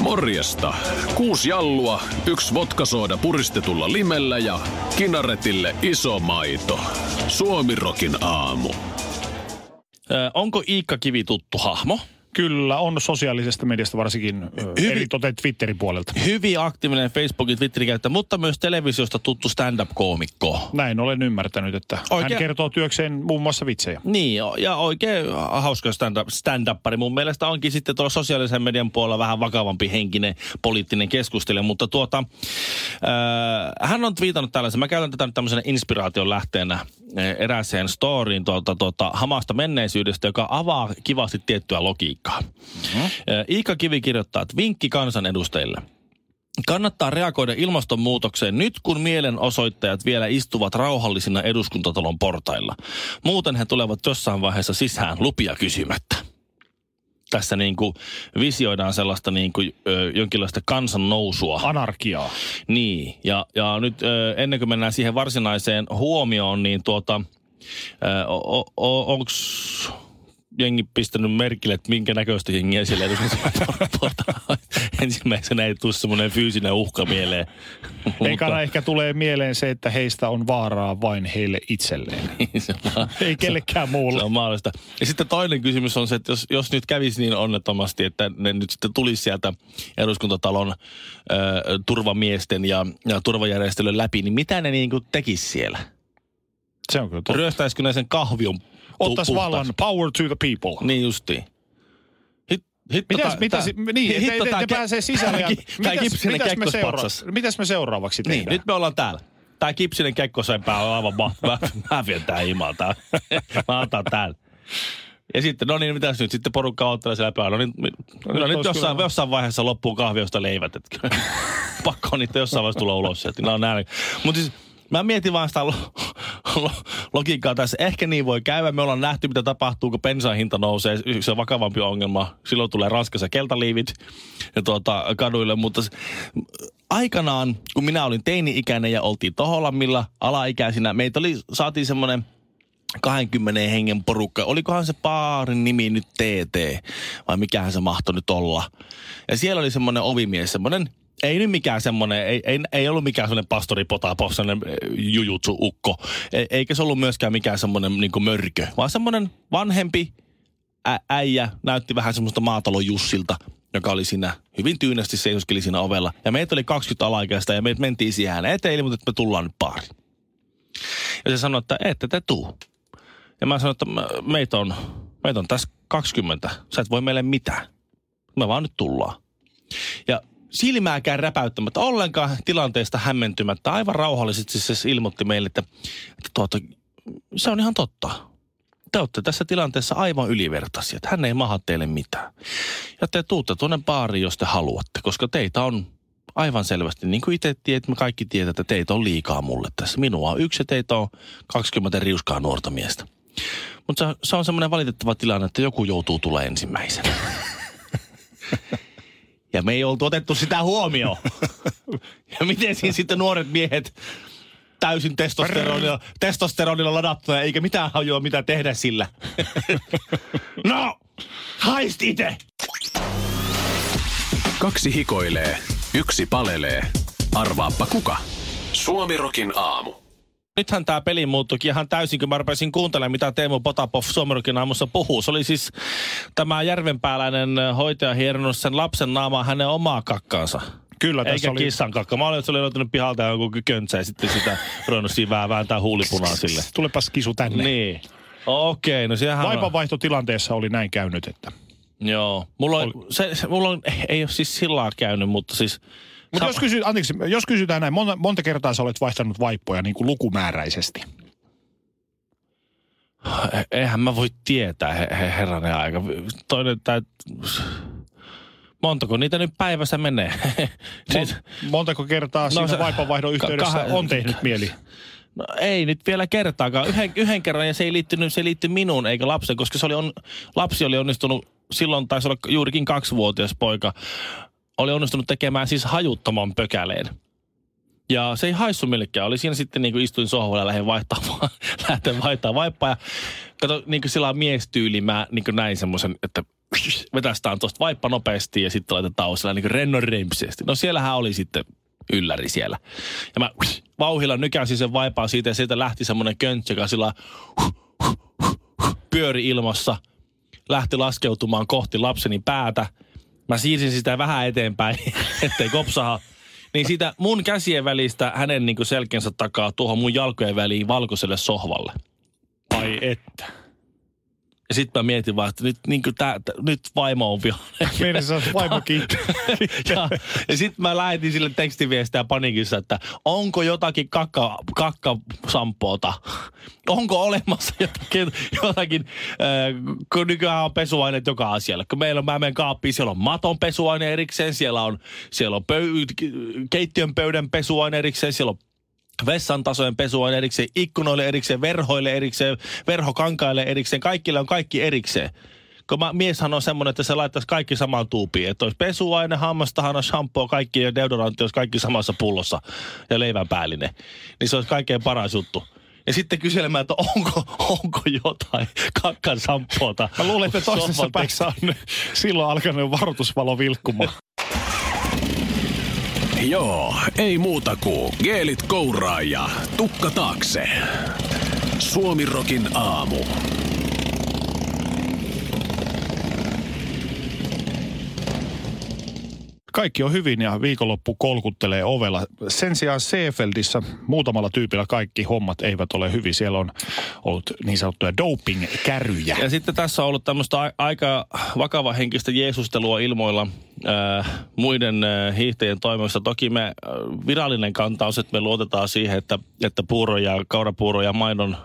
Morjesta. Kuusi jallua, yksi vodkasooda puristetulla limellä ja kinaretille iso maito. Suomirokin aamu. Ö, onko Iikka Kivi tuttu hahmo? Kyllä, on sosiaalisesta mediasta varsinkin Hyvin- eri toten Twitterin puolelta. Hyvin aktiivinen Facebookin Twitterin käyttäjä, mutta myös televisiosta tuttu stand-up-koomikko. Näin olen ymmärtänyt, että Oikein- hän kertoo työkseen muun muassa vitsejä. Niin, ja oikein hauska stand-up, stand-uppari. Mun mielestä onkin sitten tuolla sosiaalisen median puolella vähän vakavampi henkinen poliittinen keskustelija, mutta tuota, äh, hän on twiitannut tällaisen, mä käytän tätä nyt tämmöisenä inspiraation lähteenä äh, erääseen storyin tuota, tuota, hamasta menneisyydestä, joka avaa kivasti tiettyä logiikkaa. Mm-hmm. Äh, Iika Kivi kirjoittaa, että vinkki kansanedustajille. Kannattaa reagoida ilmastonmuutokseen nyt, kun mielenosoittajat vielä istuvat rauhallisina eduskuntatalon portailla. Muuten he tulevat jossain vaiheessa sisään lupia kysymättä. Tässä niin kuin visioidaan sellaista niin kuin, ö, jonkinlaista kansan nousua. Anarkiaa. Niin, ja, ja nyt ö, ennen kuin mennään siihen varsinaiseen huomioon, niin tuota, onko jengi pistänyt merkille, että minkä näköistä jengiä siellä eduskuntaportailla Ensimmäisenä ei tule semmoinen fyysinen uhka mieleen. Ekana ehkä tulee mieleen se, että heistä on vaaraa vain heille itselleen. se on, Ei kellekään se muulle. on mahdollista. Ja sitten toinen kysymys on se, että jos, jos nyt kävisi niin onnettomasti, että ne nyt sitten tulisi sieltä eduskuntatalon ö, turvamiesten ja, ja turvajärjestelyn läpi, niin mitä ne niin kuin tekisi siellä? Se on kyllä totta. Ryöstäisikö ne sen kahvion pu- Ottais puhtaaksi? vallan power to the people. Niin justiin. Hit, hitto Mitäs, tää- mitäs, tää- niin, hitto hitto, ne, ne ke- pääsee sisälle. Ja, tää mitäs, mitäs, me seura- mitäs me seuraavaksi Niin, tehdään? nyt me ollaan täällä. Tää kipsinen kekkosempää on aivan mahtavaa. Mä vien tää himaa tää. Mä otan täällä. Ja sitten, no niin, mitäs nyt? Sitten porukka ottelee siellä päällä. No niin, no, no nyt jossain, kyllä- jossain vaiheessa loppuu kahviosta leivät. Et pakko on niitä jossain vaiheessa tulla ulos sieltä. No näin. Mutta siis mä mietin vaan sitä logiikkaa tässä. Ehkä niin voi käydä. Me ollaan nähty, mitä tapahtuu, kun bensan hinta nousee. Se on vakavampi ongelma. Silloin tulee Ranskassa keltaliivit ja tuota, kaduille. Mutta aikanaan, kun minä olin teini-ikäinen ja oltiin Toholammilla alaikäisinä, meitä oli, saatiin semmoinen 20 hengen porukka. Olikohan se baarin nimi nyt TT vai mikähän se mahtoi nyt olla. Ja siellä oli semmoinen ovimies, semmoinen ei nyt mikään semmoinen, ei, ei, ei ollut mikään semmoinen pastori Potapov, semmoinen eh, jujutsu-ukko. E, eikä se ollut myöskään mikään semmoinen niin mörkö, vaan semmoinen vanhempi ä, äijä näytti vähän semmoista maatalon Jussilta, joka oli siinä hyvin tyynesti seisoskeli siinä ovella. Ja meitä oli 20 alaikäistä ja me mentiin siihen eteen, ilmoitettiin, että me tullaan nyt baariin. Ja se sanoi, että ette te tuu. Ja mä sanoin, että meitä on, meitä on tässä 20. Sä et voi meille mitään. Me vaan nyt tullaan. Ja silmääkään räpäyttämättä, ollenkaan tilanteesta hämmentymättä, aivan rauhallisesti se ilmoitti meille, että, että tuota, se on ihan totta. Te olette tässä tilanteessa aivan ylivertaisia, että hän ei maha teille mitään. Ja te tuutte tuonne baariin, jos te haluatte, koska teitä on aivan selvästi, niin kuin itse tiedät, me kaikki tiedät, että teitä on liikaa mulle tässä. Minua on yksi ja teitä on 20 riuskaa nuorta miestä. Mutta se, on semmoinen valitettava tilanne, että joku joutuu tulee ensimmäisenä. Ja me ei oltu otettu sitä huomioon. Ja miten siinä sitten nuoret miehet täysin testosteronilla, testosteronilla ladattuja, eikä mitään hajua, mitä tehdä sillä. no, haist itse! Kaksi hikoilee, yksi palelee. Arvaappa kuka? Suomirokin aamu. Nythän tämä peli muuttuikin ihan täysin, kun mä rupesin kuuntelemaan, mitä Teemu Potapov Suomerokin aamussa puhuu. Se oli siis tämä järvenpääläinen hoitaja hieronnut sen lapsen naamaa hänen omaa kakkaansa. Kyllä, tässä Eikä oli... kissan kakka. Mä olin, että se oli löytänyt pihalta joku köntsä ja sitten sitä ruvennut siinä vähän vääntää huulipunaa sille. Tulepas kisu tänne. Niin. Okei, no sehän. Vaipanvaihtotilanteessa oli näin käynyt, että... Joo. Mulla on, se, se, mulla on, ei ole siis sillä käynyt, mutta siis... Mutta jos, kysy, anteeksi, jos kysytään näin, monta, monta kertaa sä olet vaihtanut vaippoja niin kuin lukumääräisesti? eihän mä voi tietää, he, he, herranen aika. Toinen, tää, Montako niitä nyt päivässä menee? siis, Montako kertaa no, siinä vaipanvaihdon yhteydessä kah- on tehnyt mieli? no, ei nyt vielä kertaakaan. Yhden, yhden kerran ja se ei liittynyt, se liittyi minuun eikä lapsen, koska se oli on, lapsi oli onnistunut, silloin taisi olla juurikin kaksivuotias poika, oli onnistunut tekemään siis hajuttoman pökäleen. Ja se ei haissu millekään. Oli siinä sitten niin kuin istuin sohvalla ja lähdin vaihtamaan, lähten vaihtamaan vaippaa. Ja kato, niin kuin sillä miestyyli, mä niin kuin näin semmoisen, että vetästään tuosta vaippa nopeasti ja sitten laitetaan sillä niin rennon rempsesti. No siellähän oli sitten ylläri siellä. Ja mä vauhilla nykäsin sen vaipaa siitä ja sieltä lähti semmoinen köntsä, joka sillä pyöri ilmassa, lähti laskeutumaan kohti lapseni päätä. Mä siirsin sitä vähän eteenpäin, ettei kopsaha. Niin siitä mun käsien välistä hänen niin selkeänsä takaa tuohon mun jalkojen väliin valkoiselle sohvalle. Ai että. Ja sitten mä mietin vaan, että nyt, niin tää, tää, nyt vaimo on vihainen. Meidän saa vaimokin. ja ja sitten mä lähetin sille tekstiviestiä panikissa, että onko jotakin kakka, kakkasampoota? Onko olemassa jotakin, jotakin äh, kun nykyään on pesuaineet joka asialle. Kun meillä on, mä menen kaappiin, siellä on maton pesuaine erikseen, siellä on, siellä on pöy, keittiön pöydän pesuaine erikseen, siellä on vessan tasojen pesuaine erikseen, ikkunoille erikseen, verhoille erikseen, verhokankaille erikseen, kaikille on kaikki erikseen. Kun mä, mieshän on semmoinen, että se laittaisi kaikki samaan tuupiin. Että olisi pesuaine, hammastahana, shampoo, kaikki ja deodorantti olisi kaikki samassa pullossa ja leivän päällinen. Niin se olisi kaikkein paras juttu. Ja sitten kyselemään, että onko, onko jotain kakkan sampoota. Mä luulen, että toisessa päässä on silloin alkanut varoitusvalo vilkkumaan. Joo, ei muuta kuin geelit kouraa ja tukka taakse. Suomirokin aamu. Kaikki on hyvin ja viikonloppu kolkuttelee ovella. Sen sijaan Seefeldissä muutamalla tyypillä kaikki hommat eivät ole hyvin. Siellä on ollut niin sanottuja doping-käryjä. Ja sitten tässä on ollut tämmöistä aika vakava henkistä jeesustelua ilmoilla äh, muiden äh, hiihtäjien toimesta. Toki me äh, virallinen kanta on se, että me luotetaan siihen, että, että puuro ja kaurapuuro ja maidon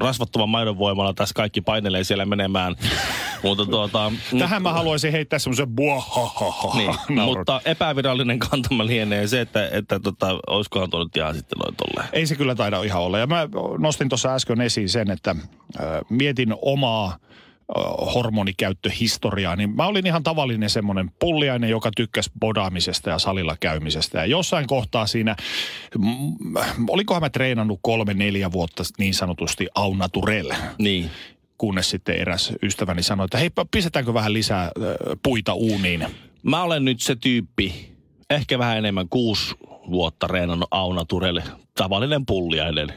rasvattoman maidon voimalla tässä kaikki painelee siellä menemään. Mutta tuota, Tähän mä haluaisin heittää semmoisen buahahaha niin, mutta epävirallinen kantama lienee se, että, että tota, olisikohan tuo nyt ihan sitten noin tolleen. Ei se kyllä taida ihan olla. Ja mä nostin tuossa äsken esiin sen, että äh, mietin omaa hormonikäyttöhistoriaa, niin mä olin ihan tavallinen semmoinen pulliainen, joka tykkäsi bodaamisesta ja salilla käymisestä. Ja jossain kohtaa siinä, mm, olikohan mä treenannut kolme, neljä vuotta niin sanotusti au naturel, Niin. kunnes sitten eräs ystäväni sanoi, että hei, pistetäänkö vähän lisää puita uuniin. Mä olen nyt se tyyppi, ehkä vähän enemmän kuusi vuotta reenannut Auna Turelle. Tavallinen pulliainen.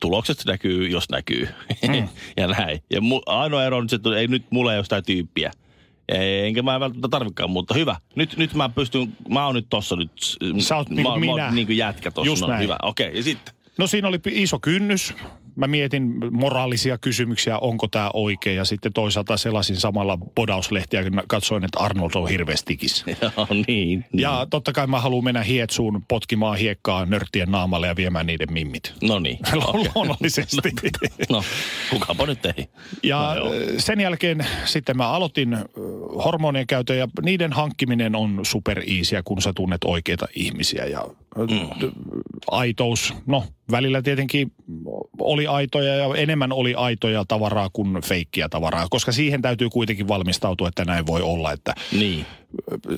Tulokset näkyy, jos näkyy. Mm. ja näin. Ja mu, ainoa ero on se, että ei nyt mulla ei ole sitä tyyppiä. Enkä mä välttämättä tarvikaan, mutta hyvä. Nyt, nyt mä pystyn, mä oon nyt tossa nyt. Sä oot mä, niinku mä, minä. oon niin kuin jätkä tossa. Just no, näin. Hyvä, okei. Okay, ja sitten? No siinä oli iso kynnys. Mä mietin moraalisia kysymyksiä, onko tämä oikein. Ja sitten toisaalta selasin samalla podauslehtiä, kun mä katsoin, että Arnold on hirveästi. Joo, niin. niin. Ja totta kai mä haluan mennä hietsuun potkimaan hiekkaa nörttien naamalle ja viemään niiden mimmit. No niin. Luonnollisesti. No, kukapa nyt ei. Ja No sen jälkeen sitten mä aloitin hormonien käytön ja niiden hankkiminen on super easyä, kun sä tunnet oikeita ihmisiä. Ja mm. aitous, no välillä tietenkin oli aitoja ja enemmän oli aitoja tavaraa kuin feikkiä tavaraa, koska siihen täytyy kuitenkin valmistautua, että näin voi olla, että Niin.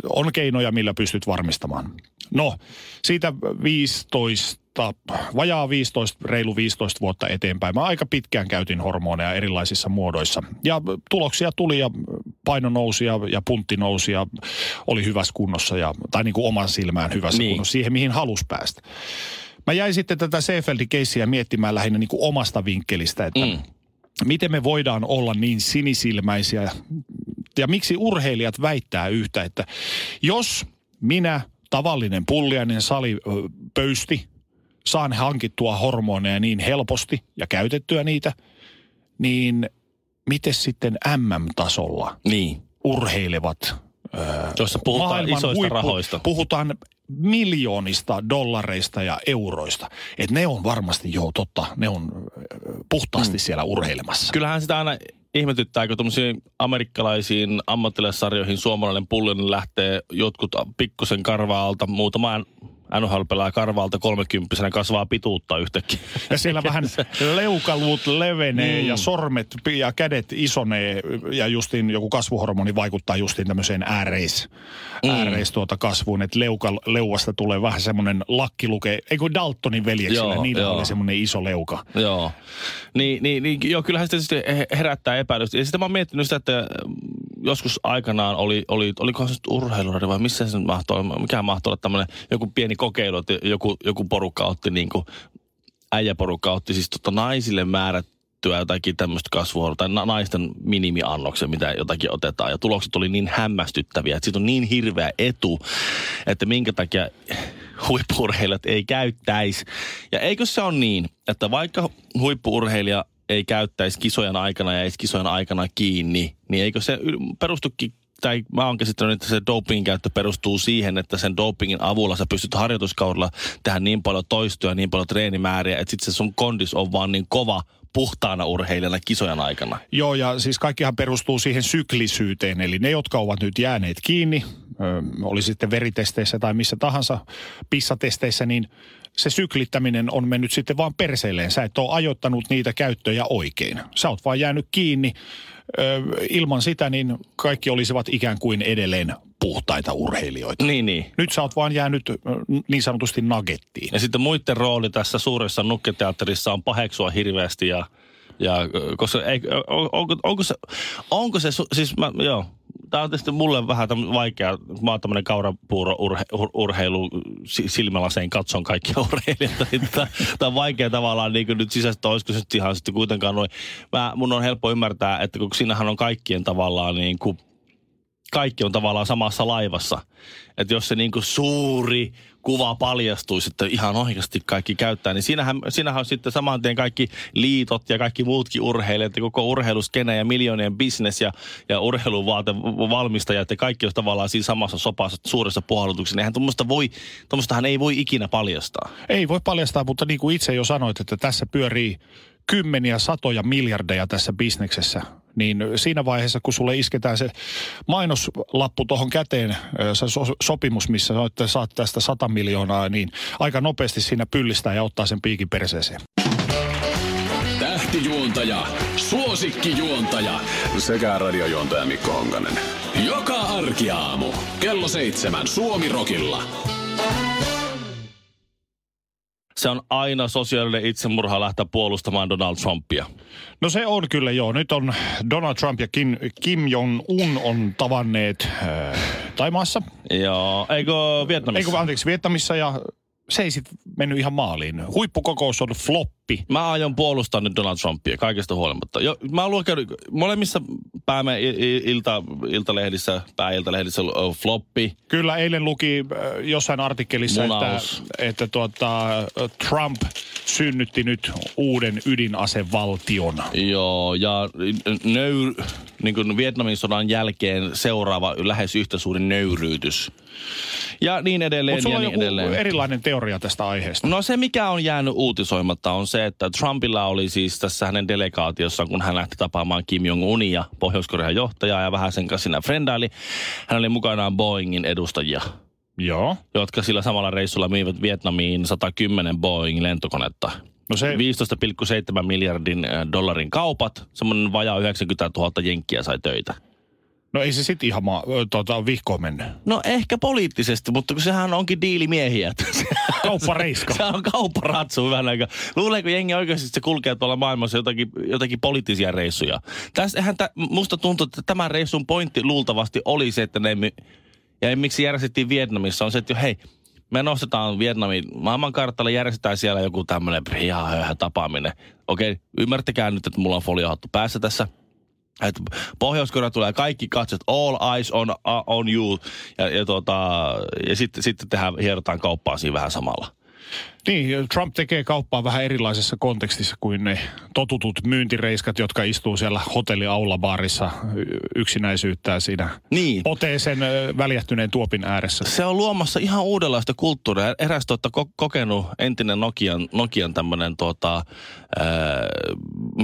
on keinoja, millä pystyt varmistamaan. No, siitä 15, vajaa 15, reilu 15 vuotta eteenpäin. Mä aika pitkään käytin hormoneja erilaisissa muodoissa. Ja tuloksia tuli ja paino nousi ja, ja puntti nousi ja oli hyvässä kunnossa. Ja, tai niin kuin oman silmään hyvässä Niin. kunnossa siihen, mihin halus päästä. Mä jäin sitten tätä Seefeldin keissiä miettimään lähinnä niin kuin omasta vinkkelistä, että Mm. miten me voidaan olla niin sinisilmäisiä ja miksi urheilijat väittää yhtä, että jos minä, tavallinen pulliainen sali ö, pöysti, saan hankittua hormoneja niin helposti ja käytettyä niitä, niin miten sitten MM-tasolla Niin. urheilevat Jossa puhutaan maailman isoista huippu- rahoista. Puhutaan miljoonista dollareista ja euroista. Et ne on varmasti, joo totta, ne on puhtaasti mm. siellä urheilemassa. Kyllähän sitä aina ihmetyttääkö tuommoisiin amerikkalaisiin ammattilaissarjoihin suomalainen pullinen lähtee jotkut pikkusen karvaalta, muutama NHL pelaa karvalta kolmekymppisenä kasvaa pituutta yhtäkkiä. Ja siellä vähän leukaluut levenee mm. ja sormet ja kädet isonee ja justiin joku kasvuhormoni vaikuttaa justiin tämmöiseen ääreis, mm. ääreis tuota kasvuun, että leuka, leuasta tulee vähän semmoinen lakkiluke, ei kuin Daltonin veljeksillä, niillä joo. oli semmoinen iso leuka. Joo, niin, niin, niin joo, kyllähän sitä sitten herättää epäilystä. Ja sitten mä oon miettinyt sitä, että joskus aikanaan oli, oli olikohan se urheiluradi vai missä se mahtoi, mikä mahtoi olla tämmöinen joku pieni kokeilu, että joku, joku porukka otti niin kuin, äijäporukka otti siis tota naisille määrättyä jotakin tämmöistä kasvua, tai naisten minimiannoksen, mitä jotakin otetaan. Ja tulokset oli niin hämmästyttäviä, että siitä on niin hirveä etu, että minkä takia huippurheilijat ei käyttäisi. Ja eikö se ole niin, että vaikka huippurheilija ei käyttäisi kisojen aikana ja ei kisojen aikana kiinni, niin eikö se perustukin tai mä oon käsittänyt, että se dopingin käyttö perustuu siihen, että sen dopingin avulla sä pystyt harjoituskaudella tehdä niin paljon toistoja, niin paljon treenimääriä, että sitten se sun kondis on vaan niin kova puhtaana urheilijana kisojen aikana. Joo, ja siis kaikkihan perustuu siihen syklisyyteen, eli ne, jotka ovat nyt jääneet kiinni, oli sitten veritesteissä tai missä tahansa pissatesteissä, niin se syklittäminen on mennyt sitten vaan perseilleen. Sä et ole ajoittanut niitä käyttöjä oikein. Sä oot vaan jäänyt kiinni. Ö, ilman sitä niin kaikki olisivat ikään kuin edelleen puhtaita urheilijoita. Niin, niin. Nyt sä oot vaan jäänyt niin sanotusti nagettiin. Ja sitten muiden rooli tässä suuressa nukketeatterissa on paheksua hirveästi ja ja koska ei, on, onko, onko, se, onko se, siis mä, joo, tämä on tietysti mulle vähän vaikea, mä oon tämmöinen kaurapuuro urhe, ur, urheilu silmälaseen katson kaikkia urheilijoita, niin tämä on vaikea tavallaan niin kuin nyt sisäistä, olisiko se nyt ihan sitten kuitenkaan noin. Mä, mun on helppo ymmärtää, että kun siinähän on kaikkien tavallaan niin kuin, kaikki on tavallaan samassa laivassa. Että jos se niin kuin suuri kuva paljastuisi, että ihan oikeasti kaikki käyttää, niin siinähän, siinähän on sitten saman tien kaikki liitot ja kaikki muutkin urheilijat ja koko urheiluskene ja miljoonien bisnes ja, ja urheiluvaate ja kaikki on tavallaan siinä samassa sopassa suuressa puhallutuksessa. Eihän tuommoista voi, tuommoistahan ei voi ikinä paljastaa. Ei voi paljastaa, mutta niin kuin itse jo sanoit, että tässä pyörii kymmeniä, satoja miljardeja tässä bisneksessä niin siinä vaiheessa, kun sulle isketään se mainoslappu tuohon käteen, se so- sopimus, missä että saat tästä 100 miljoonaa, niin aika nopeasti siinä pyllistää ja ottaa sen piikin perseeseen. Tähtijuontaja, suosikkijuontaja sekä radiojuontaja Mikko Honkanen. Joka arkiaamu, kello seitsemän Suomi Rokilla. Se on aina sosiaalinen itsemurha lähteä puolustamaan Donald Trumpia. No se on kyllä joo. Nyt on Donald Trump ja Kim, Kim Jong-un on tavanneet äh, Taimaassa. Joo, eikö Vietnamissa? Eikö, anteeksi, Vietnamissa ja se ei sitten mennyt ihan maaliin. Huippukokous on floppi. Mä aion puolustaa nyt Donald Trumpia kaikesta huolimatta. Jo, mä luon käydä molemmissa päämme ilta, iltalehdissä, pääiltalehdissä floppi. Kyllä eilen luki jossain artikkelissa, Munaus. että, että tuota, Trump synnytti nyt uuden ydinasevaltion. Joo, ja nöyr, niin kuin Vietnamin sodan jälkeen seuraava lähes yhtä suuri nöyryytys. Ja niin edelleen Mutta ja niin joku edelleen. erilainen teoria tästä aiheesta. No se, mikä on jäänyt uutisoimatta, on se, että Trumpilla oli siis tässä hänen delegaatiossa, kun hän lähti tapaamaan Kim Jong-unia, Pohjois-Korean johtajaa ja vähän sen kanssa siinä frendaili. Hän oli mukanaan Boeingin edustajia. Joo. Jotka sillä samalla reissulla myivät Vietnamiin 110 Boeing-lentokonetta. No se... 15,7 miljardin dollarin kaupat, semmoinen vajaa 90 000 jenkkiä sai töitä. No ei se sitten ihan ma- tuota, vihkoon mennyt. No ehkä poliittisesti, mutta kun sehän onkin diilimiehiä. Kauppareiska. se on kaupparatsu vähän aikaa. Luuleeko jengi oikeasti, että se kulkee tuolla maailmassa jotakin, jotakin poliittisia reissuja? Tässä, eihän tä, musta tuntuu, että tämän reissun pointti luultavasti oli se, että ne... Ja miksi järjestettiin Vietnamissa on se, että jo, hei, me nostetaan Vietnamin maailmankartalle, järjestetään siellä joku tämmöinen ihan tapaaminen. Okei, ymmärtäkää nyt, että mulla on foliohattu päässä tässä – että pohjois tulee kaikki katsot, all eyes on, uh, on you. Ja, ja, tota, ja sitten, sitten tehdään, hierotaan kauppaa siinä vähän samalla. Niin, Trump tekee kauppaa vähän erilaisessa kontekstissa kuin ne totutut myyntireiskat, jotka istuu siellä hotelliaulabaarissa y- yksinäisyyttää siinä Niin. oteesen ö, väljähtyneen tuopin ääressä. Se on luomassa ihan uudenlaista kulttuuria. Eräs tuota, ko- kokenut entinen Nokian, Nokian tämmöinen tuota, ää,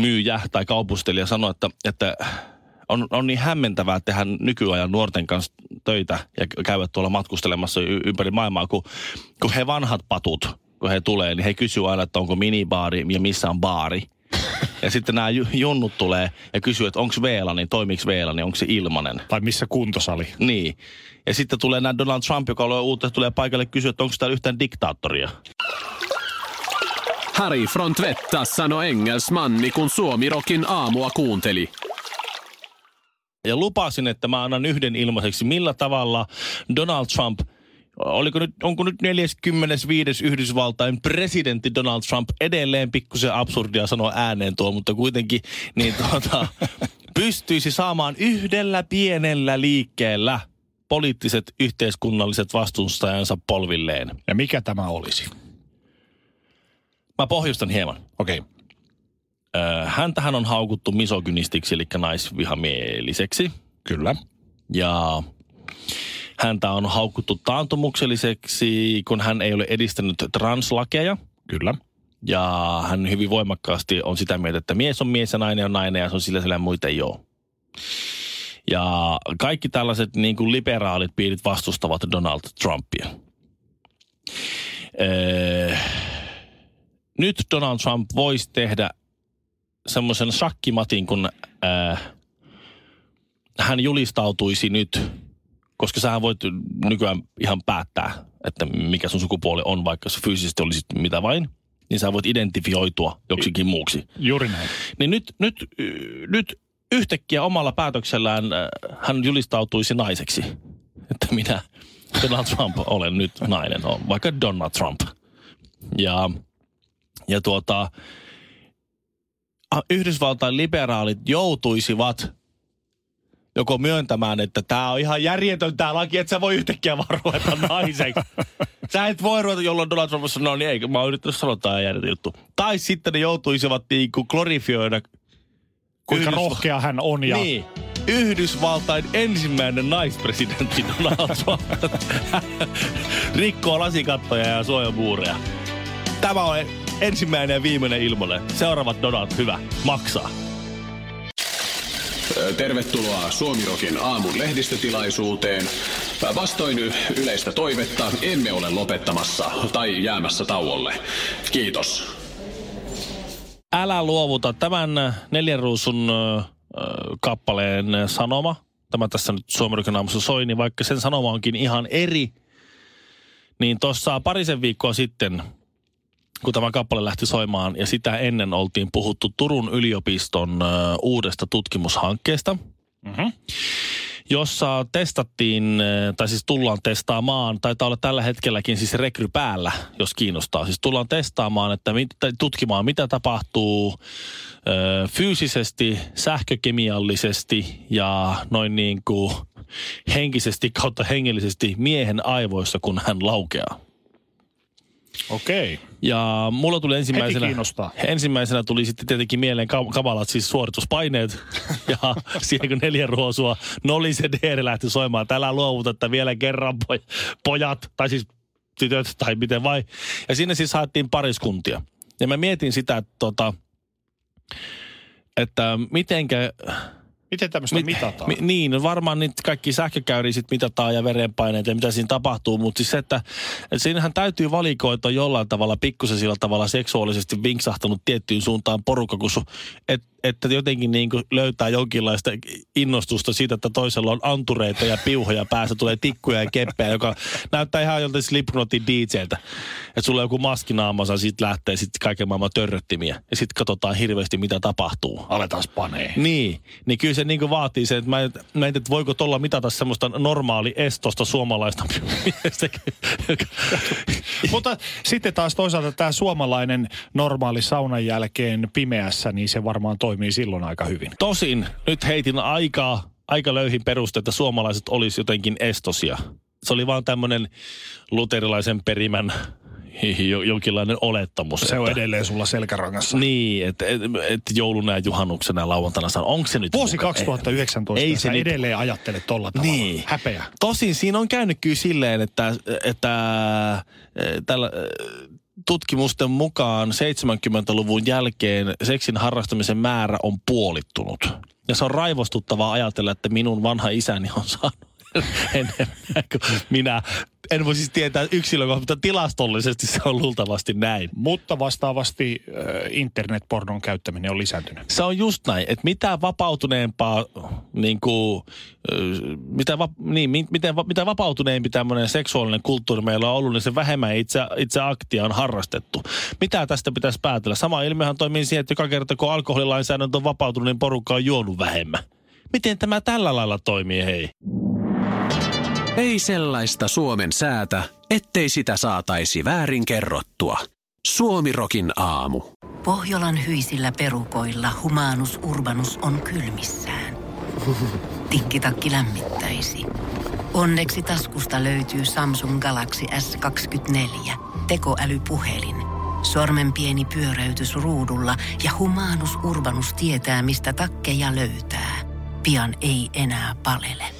myyjä tai kaupustelija sanoi, että, että on, on niin hämmentävää tehdä nykyajan nuorten kanssa töitä ja käydä tuolla matkustelemassa y- ympäri maailmaa, kun, kun he vanhat patut, kun he tulee, niin he kysyvät aina, että onko minibaari ja missä on baari. Ja sitten nämä ju- junnut tulee ja kysyy, että onko veela, niin toimiks veela, niin onko se ilmanen. Tai missä kuntosali. Niin. Ja sitten tulee nämä Donald Trump, joka on uutta, tulee paikalle kysyä, että onko täällä yhtään diktaattoria. Härifrån Tvättas sanoi engelsmanni, kun Suomirokin aamua kuunteli. Ja lupasin, että mä annan yhden ilmaiseksi, millä tavalla Donald Trump, oliko nyt, onko nyt 45. Yhdysvaltain presidentti Donald Trump edelleen pikkusen absurdia sanoa ääneen tuo, mutta kuitenkin niin tuota, pystyisi saamaan yhdellä pienellä liikkeellä poliittiset yhteiskunnalliset vastustajansa polvilleen. Ja mikä tämä olisi? Mä pohjustan hieman. Okei. Okay. Ö, Häntähän on haukuttu misogynistiksi, eli naisvihamieliseksi. Kyllä. Ja häntä on haukuttu taantumukselliseksi, kun hän ei ole edistänyt translakeja. Kyllä. Ja hän hyvin voimakkaasti on sitä mieltä, että mies on mies ja nainen on nainen ja se on sillä sillä muita ei ole. Ja kaikki tällaiset niin kuin liberaalit piirit vastustavat Donald Trumpia. Öö, nyt Donald Trump voisi tehdä semmoisen shakkimatin, kun öö, hän julistautuisi nyt, koska sähän voit nykyään ihan päättää, että mikä sun sukupuoli on, vaikka se fyysisesti olisi mitä vain, niin sä voit identifioitua joksikin muuksi. Juuri näin. Niin nyt, nyt, nyt yhtäkkiä omalla päätöksellään äh, hän julistautuisi naiseksi. Että minä, Donald Trump, olen nyt nainen, on vaikka Donald Trump. Ja, ja tuota, Yhdysvaltain liberaalit joutuisivat joko myöntämään, että tämä on ihan järjetön tämä laki, että sä voi yhtäkkiä vaan ruveta naiseksi. Sä et voi ruveta, jolloin Donald Trump sanoo, niin ei, mä oon yrittänyt sanoa tämä järjetön juttu. Tai sitten ne joutuisivat niinku glorifioida Kuinka Yhdysva- rohkea hän on ja Niin. Yhdysvaltain ensimmäinen naispresidentti Donald Trump rikkoo lasikattoja ja suojamuureja. Tämä on ensimmäinen ja viimeinen ilmoinen. Seuraavat Donald, hyvä, maksaa. Tervetuloa Suomirokin aamun lehdistötilaisuuteen. Vastoin yleistä toivetta emme ole lopettamassa tai jäämässä tauolle. Kiitos. Älä luovuta tämän neljän ruusun kappaleen sanoma. Tämä tässä nyt Suomen aamussa soi, niin vaikka sen sanoma onkin ihan eri, niin tuossa parisen viikkoa sitten, kun tämä kappale lähti soimaan ja sitä ennen oltiin puhuttu Turun yliopiston ö, uudesta tutkimushankkeesta, Mhm. jossa testattiin, ö, tai siis tullaan testaamaan, taitaa olla tällä hetkelläkin siis rekry päällä, jos kiinnostaa. Siis tullaan testaamaan, että mit, tutkimaan, mitä tapahtuu ö, fyysisesti, sähkökemiallisesti ja noin niin kuin henkisesti kautta hengellisesti miehen aivoissa, kun hän laukeaa. Okei. Okay. Ja mulla tuli ensimmäisenä, ensimmäisenä tuli sitten tietenkin mieleen kamalat siis suorituspaineet. ja siihen kun neljä ruosua Noli se DR lähti soimaan. Täällä luovutetta vielä kerran poj- pojat, tai siis tytöt, tai miten vai. Ja sinne siis haettiin pariskuntia. Ja mä mietin sitä, että, tota, että mitenkä Miten tämmöistä Mi- mitataan? Mi- niin, no varmaan niitä kaikki sähkökäyriä sit mitataan ja verenpaineet ja mitä siinä tapahtuu, mutta siis se, että, että siinähän täytyy valikoita jollain tavalla pikkusen sillä tavalla seksuaalisesti vinksahtanut tiettyyn suuntaan porukka, kun su, et, että jotenkin niin kuin löytää jonkinlaista innostusta siitä, että toisella on antureita ja piuhoja päässä, tulee tikkuja ja keppejä, joka näyttää ihan joltain Slipknotin DJltä. Että sulla on joku maski naamassa, siitä lähtee sitten kaiken maailman törröttimiä. Ja sitten katsotaan hirveästi, mitä tapahtuu. Aletaan panee. Niin, niin kyllä se niin vaatii sen, että mä, en- mä en, että voiko tuolla mitata semmoista normaali estosta suomalaista miestä. Mutta sitten taas toisaalta tämä suomalainen normaali saunan jälkeen pimeässä, niin se varmaan toimii silloin aika hyvin. Tosin nyt heitin aikaa, aika löyhin peruste, että suomalaiset olisi jotenkin estosia. Se oli vaan tämmöinen luterilaisen perimän jo, jonkinlainen olettamus. Se on että, edelleen sulla selkärangassa. Niin, että et, et jouluna ja juhannuksena ja lauantaina saa. Onko se nyt... Vuosi muka- 2019 Ei ei se nyt- edelleen ajattelet tolla tavalla. Niin. Häpeä. Tosin siinä on käynyt kyllä silleen, että, että eh, tällä, tutkimusten mukaan 70-luvun jälkeen seksin harrastamisen määrä on puolittunut. Ja se on raivostuttavaa ajatella, että minun vanha isäni on saanut enemmän kuin minä. En voi siis tietää yksilökohtaisesti, mutta tilastollisesti se on luultavasti näin. Mutta vastaavasti äh, internetpornon käyttäminen on lisääntynyt. Se on just näin, että mitä vapautuneempaa, niin kuin, mitä, va, niin, mi- miten, mitä vapautuneempi tämmöinen seksuaalinen kulttuuri meillä on ollut, niin se vähemmän itse, itse aktia on harrastettu. Mitä tästä pitäisi päätellä? Sama ilmehän toimii siihen, että joka kerta kun alkoholilainsäädäntö on vapautunut, niin porukka on juonut vähemmän. Miten tämä tällä lailla toimii, hei? Ei sellaista Suomen säätä, ettei sitä saataisi väärin kerrottua. Suomirokin aamu. Pohjolan hyisillä perukoilla humanus urbanus on kylmissään. Tikkitakki lämmittäisi. Onneksi taskusta löytyy Samsung Galaxy S24 tekoälypuhelin. Sormen pieni pyöräytys ruudulla ja humanus urbanus tietää, mistä takkeja löytää. Pian ei enää palele.